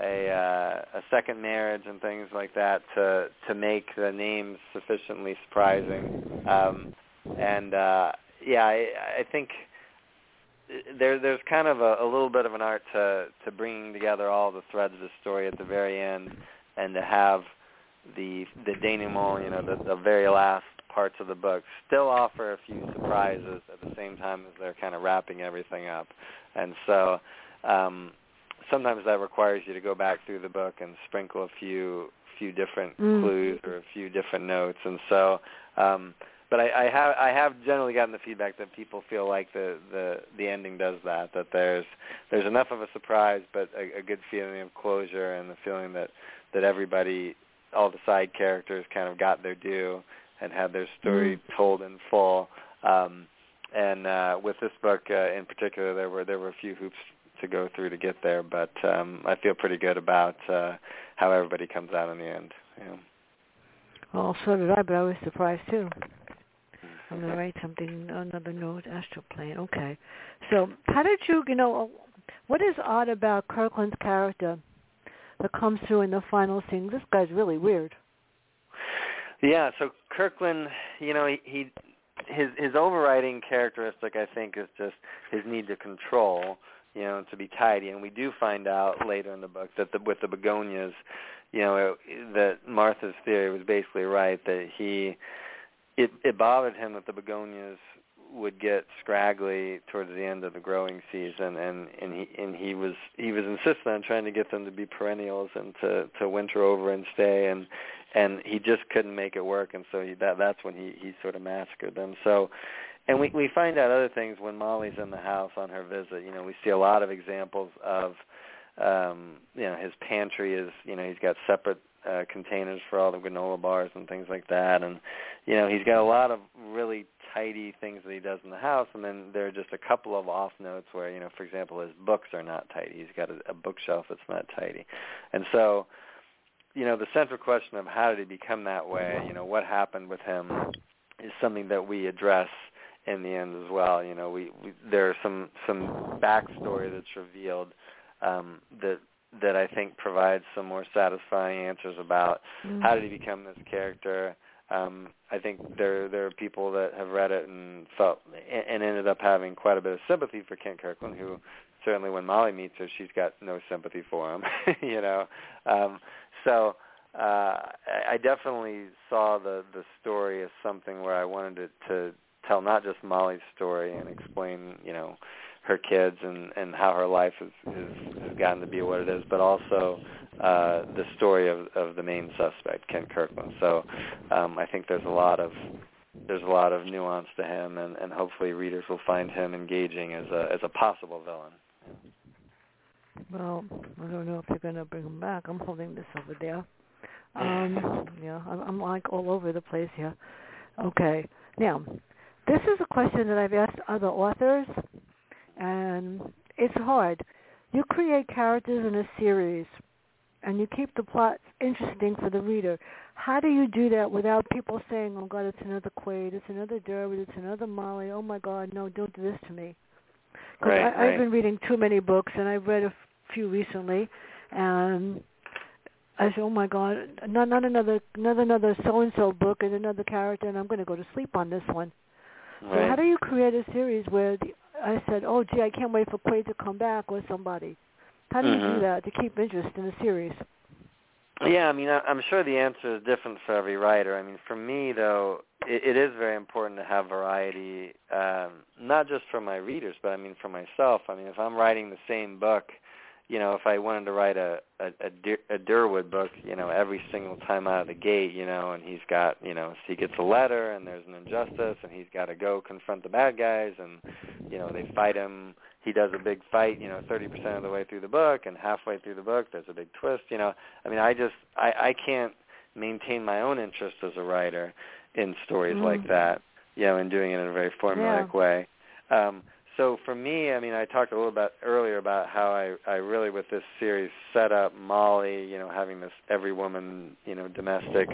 a uh, a second marriage and things like that to to make the names sufficiently surprising. Um, and uh, yeah, I, I think there there's kind of a, a little bit of an art to to bringing together all the threads of the story at the very end, and to have the the denouement, you know, the, the very last parts of the book still offer a few surprises at the same time as they're kind of wrapping everything up, and so um, sometimes that requires you to go back through the book and sprinkle a few few different Mm. clues or a few different notes, and so. Um, but I, I have I have generally gotten the feedback that people feel like the the the ending does that that there's there's enough of a surprise but a, a good feeling of closure and the feeling that that everybody all the side characters kind of got their due and had their story told in full um and uh with this book uh, in particular there were there were a few hoops to go through to get there but um I feel pretty good about uh how everybody comes out in the end yeah Well, so did I, but I was surprised too. I'm gonna write something, another note, astral plane. Okay. So, how did you, you know, what is odd about Kirkland's character that comes through in the final scene? This guy's really weird. Yeah, so Kirkland, you know, he, he his his overriding characteristic I think is just his need to control. You know, to be tidy. And we do find out later in the book that the, with the begonias, you know, it, that Martha's theory was basically right that he it it bothered him that the begonias would get scraggly towards the end of the growing season. And and he and he was he was insistent on trying to get them to be perennials and to to winter over and stay. And and he just couldn't make it work. And so he, that that's when he he sort of massacred them. So and we we find out other things when Molly's in the house on her visit. You know we see a lot of examples of um you know his pantry is you know he's got separate uh, containers for all the granola bars and things like that. And you know he's got a lot of really tidy things that he does in the house. And then there are just a couple of off notes where you know for example his books are not tidy. He's got a, a bookshelf that's not tidy. And so you know the central question of how did he become that way you know what happened with him is something that we address in the end as well you know we, we there are some some backstory that's revealed um that that I think provides some more satisfying answers about mm-hmm. how did he become this character. Um, I think there there are people that have read it and felt and ended up having quite a bit of sympathy for Kent Kirkland, who certainly when Molly meets her, she's got no sympathy for him, you know. Um, so uh, I definitely saw the the story as something where I wanted it to tell not just Molly's story and explain, you know, her kids and and how her life has has, has gotten to be what it is, but also uh, the story of of the main suspect, Kent Kirkland. So um, I think there's a lot of there's a lot of nuance to him, and, and hopefully readers will find him engaging as a as a possible villain. Well, I don't know if they're going to bring him back. I'm holding this over there. Um, yeah, I'm, I'm like all over the place here. Okay, now this is a question that I've asked other authors, and it's hard. You create characters in a series, and you keep the plot interesting for the reader. How do you do that without people saying, "Oh God, it's another Quaid, it's another Durwood, it's another Molly. Oh my God, no, don't do this to me." Because right, I, right. I've been reading too many books, and I've read a few recently, and I said, "Oh my God, not not another not another so and so book and another character, and I'm going to go to sleep on this one." Right. So how do you create a series where the I said, "Oh, gee, I can't wait for Quaid to come back with somebody." How do you mm-hmm. do that to keep interest in the series? Yeah, I mean, I'm sure the answer is different for every writer. I mean, for me though, it, it is very important to have variety, um, not just for my readers, but I mean for myself. I mean, if I'm writing the same book you know, if I wanted to write a a, a, Der, a Durwood book, you know, every single time out of the gate, you know, and he's got, you know, so he gets a letter and there's an injustice and he's got to go confront the bad guys and, you know, they fight him. He does a big fight, you know, 30% of the way through the book and halfway through the book there's a big twist, you know. I mean, I just I I can't maintain my own interest as a writer in stories mm. like that, you know, and doing it in a very formulaic yeah. way. Um so for me, I mean, I talked a little bit earlier about how I, I really, with this series, set up Molly, you know, having this every woman, you know, domestic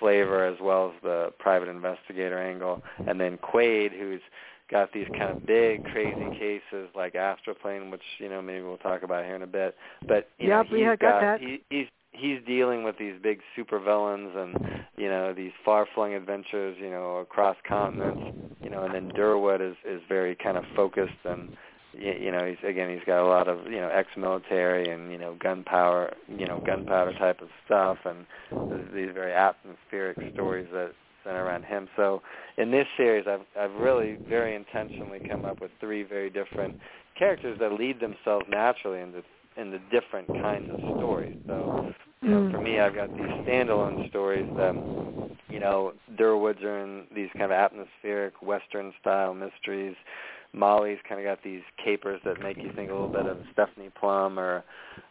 flavor as well as the private investigator angle, and then Quaid, who's got these kind of big, crazy cases like Astroplane, which you know maybe we'll talk about here in a bit. But you yep, know, he's got, got, that. He, he's he's dealing with these big supervillains and you know these far-flung adventures you know across continents you know and then Derwood is is very kind of focused and you know he's again he's got a lot of you know ex-military and you know gunpowder you know gunpowder type of stuff and these very atmospheric stories that center around him so in this series I've I've really very intentionally come up with three very different characters that lead themselves naturally into into different kinds of stories. So, you know, for me, I've got these standalone stories that, you know, Durwoods are in these kind of atmospheric Western-style mysteries. Molly's kind of got these capers that make you think a little bit of Stephanie Plum or,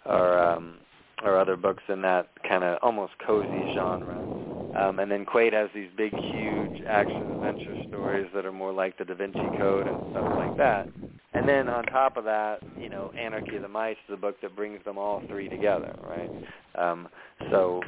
or, um, or other books in that kind of almost cozy genre. Um, and then Quaid has these big, huge action-adventure stories that are more like the Da Vinci Code and stuff like that. And then on top of that, you know, Anarchy of the Mice is a book that brings them all three together, right? Um, so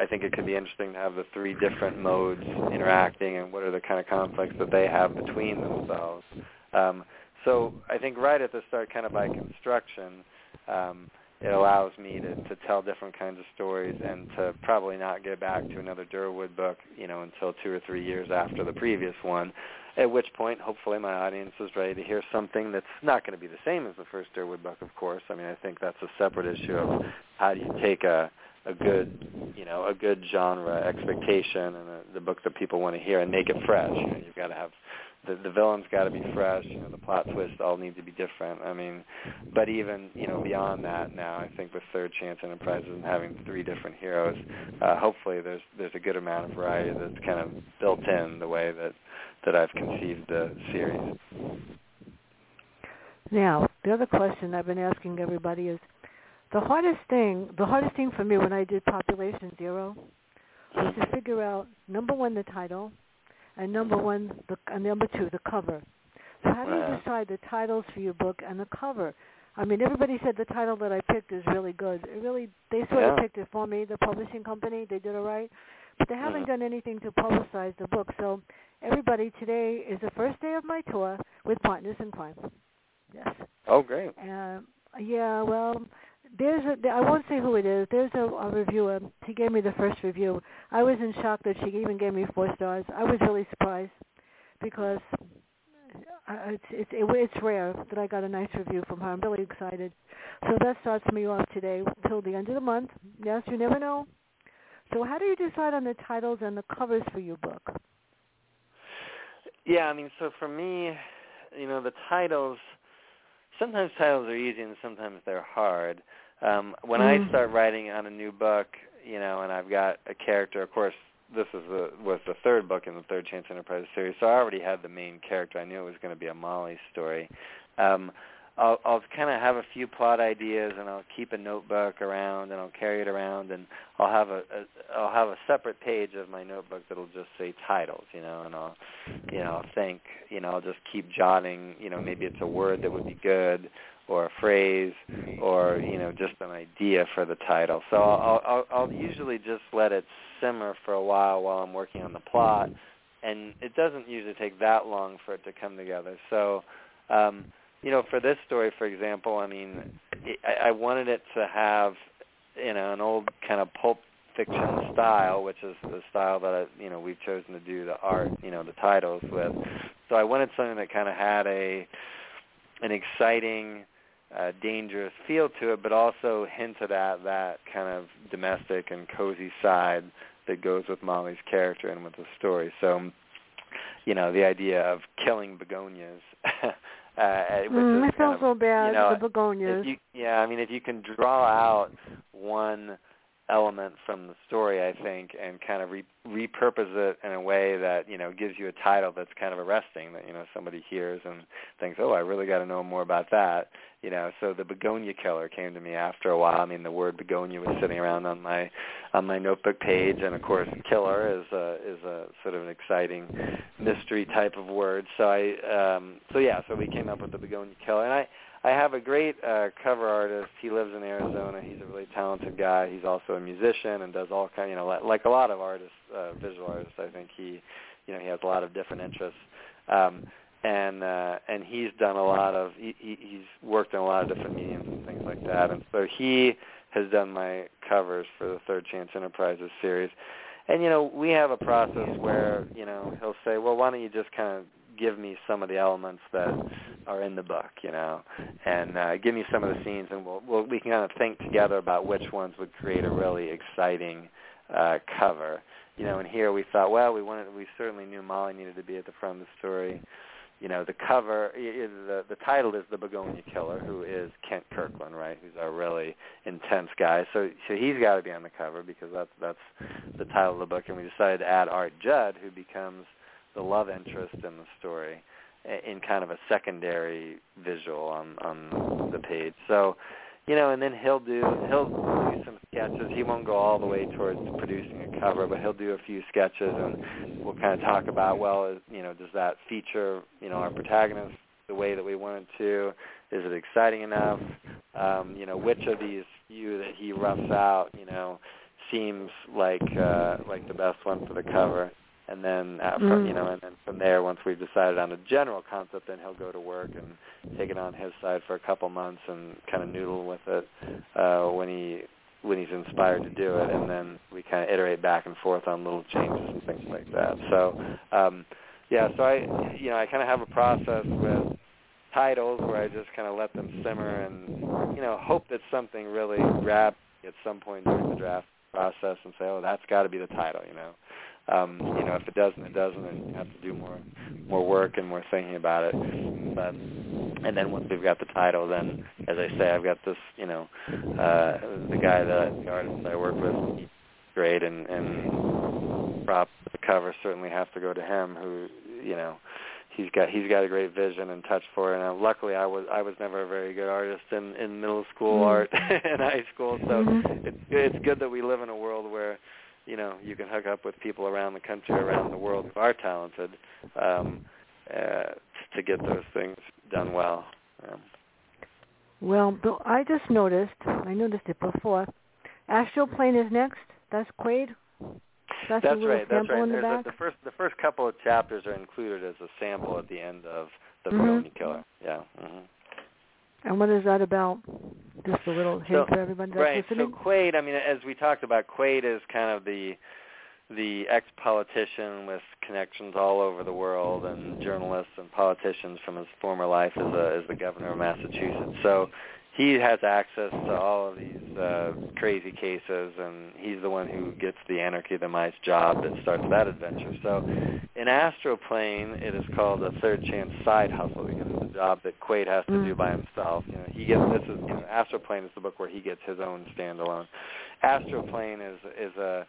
I think it could be interesting to have the three different modes interacting and what are the kind of conflicts that they have between themselves. Um, so I think right at the start, kind of by construction, um, it allows me to to tell different kinds of stories and to probably not get back to another Durwood book, you know, until two or three years after the previous one. At which point, hopefully, my audience is ready to hear something that's not going to be the same as the first Durwood book, of course. I mean, I think that's a separate issue of how do you take a a good, you know, a good genre expectation and a, the book that people want to hear and make it fresh. You know, you've got to have the the villain's got to be fresh. You know, the plot twists all need to be different. I mean, but even you know beyond that, now I think with Third Chance Enterprises and having three different heroes, uh, hopefully there's there's a good amount of variety that's kind of built in the way that that I've conceived the series. Now, the other question I've been asking everybody is the hardest thing. The hardest thing for me when I did Population Zero was to figure out number one the title and number one, the and number two, the cover. So how do you decide the titles for your book and the cover? I mean, everybody said the title that I picked is really good. It really, they sort yeah. of picked it for me. The publishing company, they did it right, but they haven't mm-hmm. done anything to publicize the book. So, everybody, today is the first day of my tour with Partners in Crime. Yes. Oh, great. Uh, yeah. Well, there's a I won't say who it is. There's a, a reviewer. He gave me the first review. I was in shock that she even gave me four stars. I was really surprised because it's it's it's rare that I got a nice review from her. I'm really excited. So that starts me off today till the end of the month. Yes, you never know. So how do you decide on the titles and the covers for your book? Yeah, I mean, so for me, you know, the titles sometimes titles are easy and sometimes they're hard. Um, when mm. I start writing on a new book, you know, and I've got a character, of course, this is the, was the third book in the Third Chance Enterprise series, so I already had the main character. I knew it was going to be a Molly story. Um, I'll, I'll kind of have a few plot ideas, and I'll keep a notebook around, and I'll carry it around, and I'll have a, a I'll have a separate page of my notebook that'll just say titles, you know, and I'll, you know, think, you know, I'll just keep jotting, you know, maybe it's a word that would be good, or a phrase, or you know, just an idea for the title. So I'll I'll, I'll usually just let it simmer for a while while I'm working on the plot, and it doesn't usually take that long for it to come together. So. um you know, for this story, for example, I mean, I, I wanted it to have, you know, an old kind of pulp fiction style, which is the style that I, you know we've chosen to do the art, you know, the titles with. So I wanted something that kind of had a an exciting, uh, dangerous feel to it, but also hinted at that kind of domestic and cozy side that goes with Molly's character and with the story. So, you know, the idea of killing begonias. Uh, mm, I feel so bad. You know, the begonias. You, yeah, I mean, if you can draw out one element from the story, I think, and kind of re- repurpose it in a way that you know gives you a title that's kind of arresting that you know somebody hears and thinks, oh, I really got to know more about that. You know, so the begonia killer came to me after a while. I mean, the word begonia was sitting around on my on my notebook page, and of course, killer is a is a sort of an exciting mystery type of word. So I um, so yeah, so we came up with the begonia killer, and I I have a great uh, cover artist. He lives in Arizona. He's a really talented guy. He's also a musician and does all kind, you know, like, like a lot of artists, uh, visual artists. I think he, you know, he has a lot of different interests. Um, and uh, and he's done a lot of he, he's worked in a lot of different mediums and things like that. And so he has done my covers for the Third Chance Enterprises series. And you know, we have a process where you know he'll say, well, why don't you just kind of give me some of the elements that are in the book, you know, and uh, give me some of the scenes, and we'll, we'll we can kind of think together about which ones would create a really exciting uh, cover, you know. And here we thought, well, we wanted, we certainly knew Molly needed to be at the front of the story. You know, the cover, the the title is the Begonia Killer, who is Kent Kirkland, right? Who's a really intense guy. So so he's got to be on the cover because that's that's the title of the book. And we decided to add Art Judd, who becomes the love interest in the story in kind of a secondary visual on on the page. So, you know, and then he'll do he'll do some sketches. He won't go all the way towards producing a cover, but he'll do a few sketches, and we'll kind of talk about well, you know, does that feature you know our protagonist the way that we want it to? Is it exciting enough? Um, you know, which of these few that he roughs out, you know, seems like uh, like the best one for the cover and then uh, from you know, and then from there, once we've decided on a general concept, then he'll go to work and take it on his side for a couple months and kind of noodle with it uh, when he when he's inspired to do it, and then we kind of iterate back and forth on little changes and things like that. So, um, yeah, so I, you know, I kind of have a process with titles where I just kind of let them simmer and, you know, hope that something really grabs at some point during the draft process and say, oh, that's got to be the title, you know. Um, you know, if it doesn't, it doesn't, and you have to do more more work and more thinking about it. But and then once we've got the title, then as I say, I've got this, you know, uh, the guy that the artist I work with, he's great, and and prop the cover certainly has to go to him, who you know he's got he's got a great vision and touch for it. And uh, luckily, I was I was never a very good artist in in middle school mm-hmm. art and high school, so mm-hmm. it's it's good that we live in a world where you know you can hook up with people around the country, around the world who are talented um, uh, to get those things done well. Um, well, Bill, I just noticed. I noticed it before. Astral Plane is next. That's Quaid. That's, that's right. That's right. The, a, the, first the first couple of chapters are included as a sample at the end of the mm-hmm. Killer. Yeah. Mm-hmm. And what is that about? Just a little hint so, for everybody that's right. listening. So Quaid, I mean, as we talked about, Quaid is kind of the the ex-politician with connections all over the world, and journalists and politicians from his former life as a as the governor of Massachusetts. So he has access to all of these uh, crazy cases, and he's the one who gets the Anarchy of the Mice job that starts that adventure. So in Astroplane, it is called a third chance side hustle because it's a job that Quaid has to do by himself. You know, he gets this is you know, Astroplane is the book where he gets his own standalone. Astroplane is is a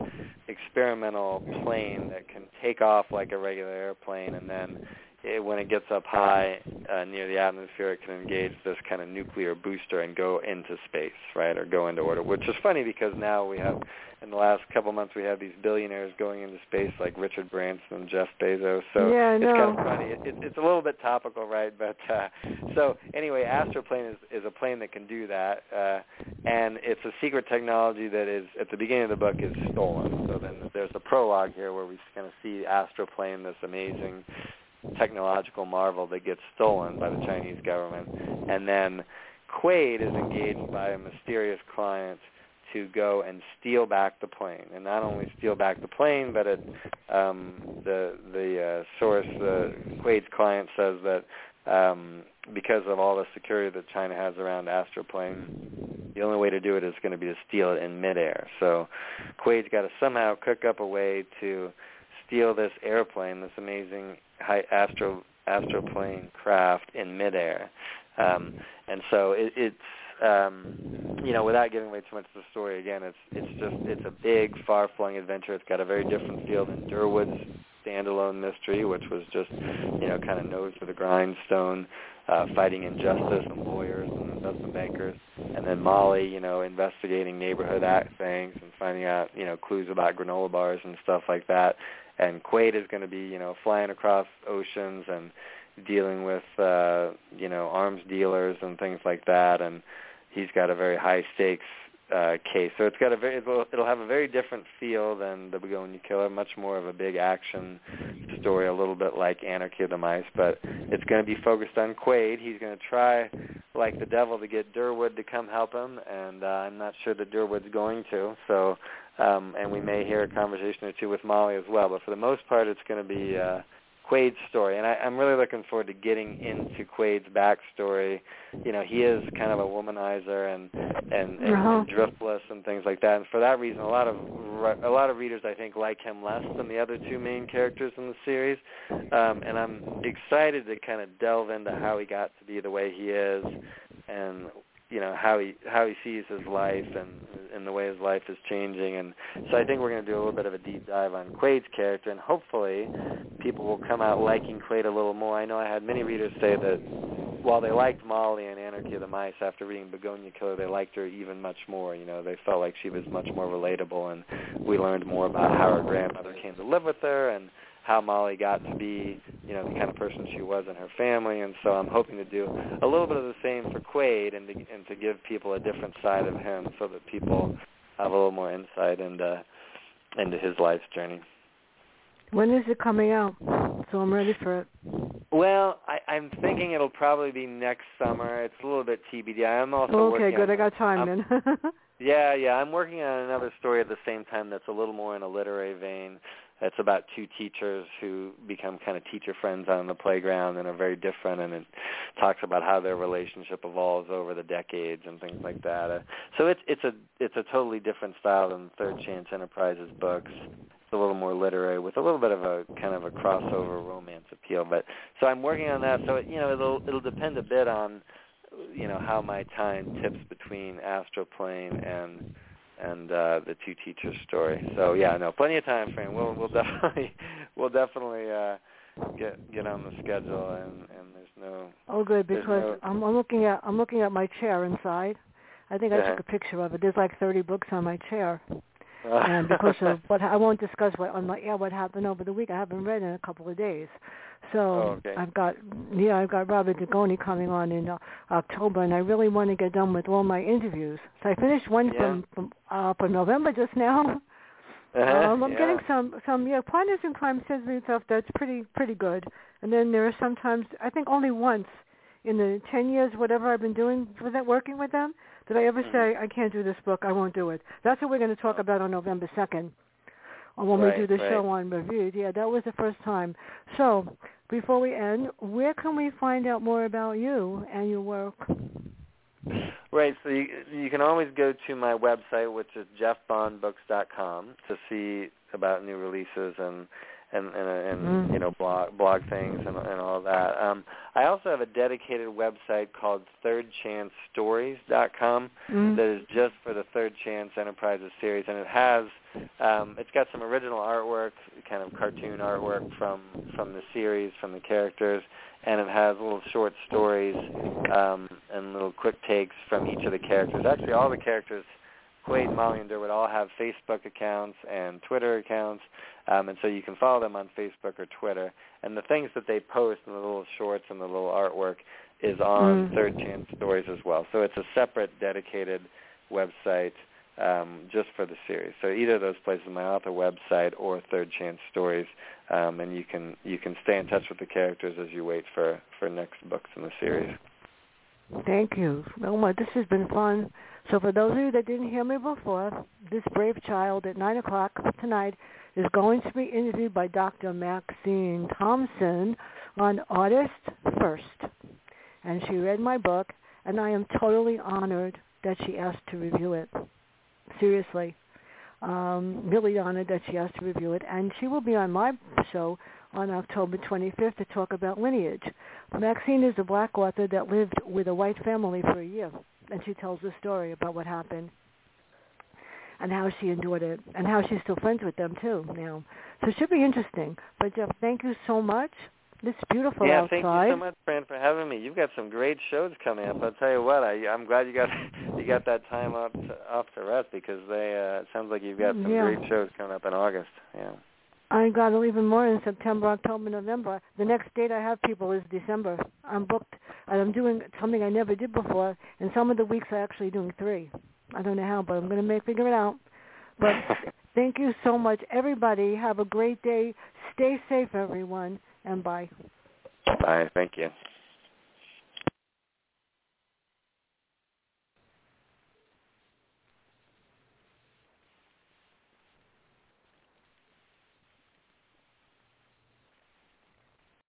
experimental plane that can take off like a regular airplane, and then it, when it gets up high uh, near the atmosphere, it can engage this kind of nuclear booster and go into space, right, or go into orbit. Which is funny because now we have, in the last couple of months, we have these billionaires going into space like Richard Branson and Jeff Bezos. So yeah, it's kind of funny. It, it, it's a little bit topical, right? But uh, so anyway, Astroplane is is a plane that can do that, uh, and it's a secret technology that is at the beginning of the book is stolen. So then there's a prologue here where we kind of see Astroplane, this amazing technological marvel that gets stolen by the Chinese government, and then Quaid is engaged by a mysterious client to go and steal back the plane, and not only steal back the plane, but it, um, the the uh, source, the Quaid's client says that um, because of all the security that China has around Astroplane, the only way to do it is going to be to steal it in midair. So Quaid's got to somehow cook up a way to steal this airplane, this amazing high astro astroplane craft in midair. Um, and so it, it's um, you know, without giving away too much of the story, again, it's it's just it's a big, far-flung adventure. It's got a very different feel than Durwood's standalone mystery, which was just you know kind of nose to the grindstone, uh, fighting injustice and lawyers and investment bankers, and then Molly, you know, investigating neighborhood act things and finding out you know clues about granola bars and stuff like that and Quaid is going to be you know flying across oceans and dealing with uh, you know arms dealers and things like that, and he's got a very high stakes uh, case. So it's got a very it'll, it'll have a very different feel than the Begonia Killer, much more of a big action story, a little bit like Anarchy of the Mice, but it's going to be focused on Quaid. He's going to try, like the devil, to get Durwood to come help him, and uh, I'm not sure that Durwood's going to. So um, and we may hear a conversation or two with Molly as well. But for the most part, it's going to be uh, Quaid's story, and I, I'm really looking forward to getting into Quaid's backstory. You know, he is kind of a womanizer and and, and, uh-huh. and driftless and things like that. And for that reason, a lot of a lot of readers I think like him less than the other two main characters in the series. Um, and I'm excited to kind of delve into how he got to be the way he is and you know how he how he sees his life and and the way his life is changing and so I think we're going to do a little bit of a deep dive on Quaid's character and hopefully people will come out liking Quaid a little more. I know I had many readers say that while they liked Molly and Anarchy of the Mice after reading Begonia Killer, they liked her even much more. You know, they felt like she was much more relatable and we learned more about how her grandmother came to live with her and how Molly got to be, you know, the kind of person she was in her family, and so I'm hoping to do a little bit of the same for Quaid and to, and to give people a different side of him, so that people have a little more insight into into his life's journey. When is it coming out? So I'm ready for it. Well, I, I'm thinking it'll probably be next summer. It's a little bit TBD. I'm also okay, good. on, I got time I'm, then. Yeah, yeah. I'm working on another story at the same time that's a little more in a literary vein. It's about two teachers who become kind of teacher friends on the playground and are very different, and it talks about how their relationship evolves over the decades and things like that. Uh, so it's it's a it's a totally different style than Third Chance Enterprises books. It's a little more literary with a little bit of a kind of a crossover romance appeal. But so I'm working on that. So it, you know it'll it'll depend a bit on you know how my time tips between Astroplane and and uh the two teachers story. So yeah, no, plenty of time frame. We'll we'll definitely we'll definitely uh get get on the schedule and and there's no oh, good because no- I'm, I'm looking at I'm looking at my chair inside. I think I took a picture of it. There's like 30 books on my chair, uh, and because of what I won't discuss what on my yeah what happened over the week. I haven't read in a couple of days, so Oh, okay. I've got yeah I've got Robert Dugoni coming on in uh, October, and I really want to get done with all my interviews. So I finished one Yeah. from from uh, from November just now. uh-huh, Um, I'm yeah. getting some some yeah partners in crime me stuff that's pretty pretty good, and then there are sometimes I think only once in the ten years whatever I've been doing with that working with them did I ever Mhm. say I can't do this book I won't do it. That's what we're going to talk about on November second, or when Right, we do the right. show on reviewed. Yeah, that was the first time. So before we end, where can we find out more about you and your work? Right, so you, you can always go to my website, which is jeffbondbooks.com, to see about new releases and and and, and Mm. you know blog blog things and and all that. Um, I also have a dedicated website called ThirdChanceStories.com Mm. that is just for the Third Chance Enterprises series, and it has um, it's got some original artwork, kind of cartoon artwork from from the series, from the characters, and it has little short stories um, and little quick takes from each of the characters. Actually, all the characters, Quaid, Molly, and Durwood, all have Facebook accounts and Twitter accounts, um, and so you can follow them on Facebook or Twitter. And the things that they post in the little shorts and the little artwork is on Mm. Third Chance Stories as well. So it's a separate, dedicated website um, just for the series. So either of those places, my author website or Third Chance Stories, um, and you can you can stay in touch with the characters as you wait for for next books in the series. Thank you. My, this has been fun. So for those of you that didn't hear me before, this brave child at 9 o'clock tonight is going to be interviewed by Dr. Maxine Thompson on August 1st. And she read my book, and I am totally honored that she asked to review it. Seriously. Um, really honored that she asked to review it. And she will be on my show on October 25th to talk about lineage. Maxine is a black author that lived with a white family for a year, and she tells the story about what happened and how she endured it, and how she's still friends with them too now. So it should be interesting. But Jeff, thank you so much. It's beautiful yeah, outside. thank you so much, Fran, for having me. You've got some great shows coming up. I'll tell you what, I, I'm glad you got you got that time off to, off to rest because they uh, it sounds like you've got some Yeah. great shows coming up in August. Yeah. I got even more in September, October, November. The next date I have people is December. I'm booked, and I'm doing something I never did before. And some of the weeks I'm actually doing three. I don't know how, but I'm going to make figure it out. But thank you so much, everybody. Have a great day. Stay safe, everyone, and bye. Bye. Thank you.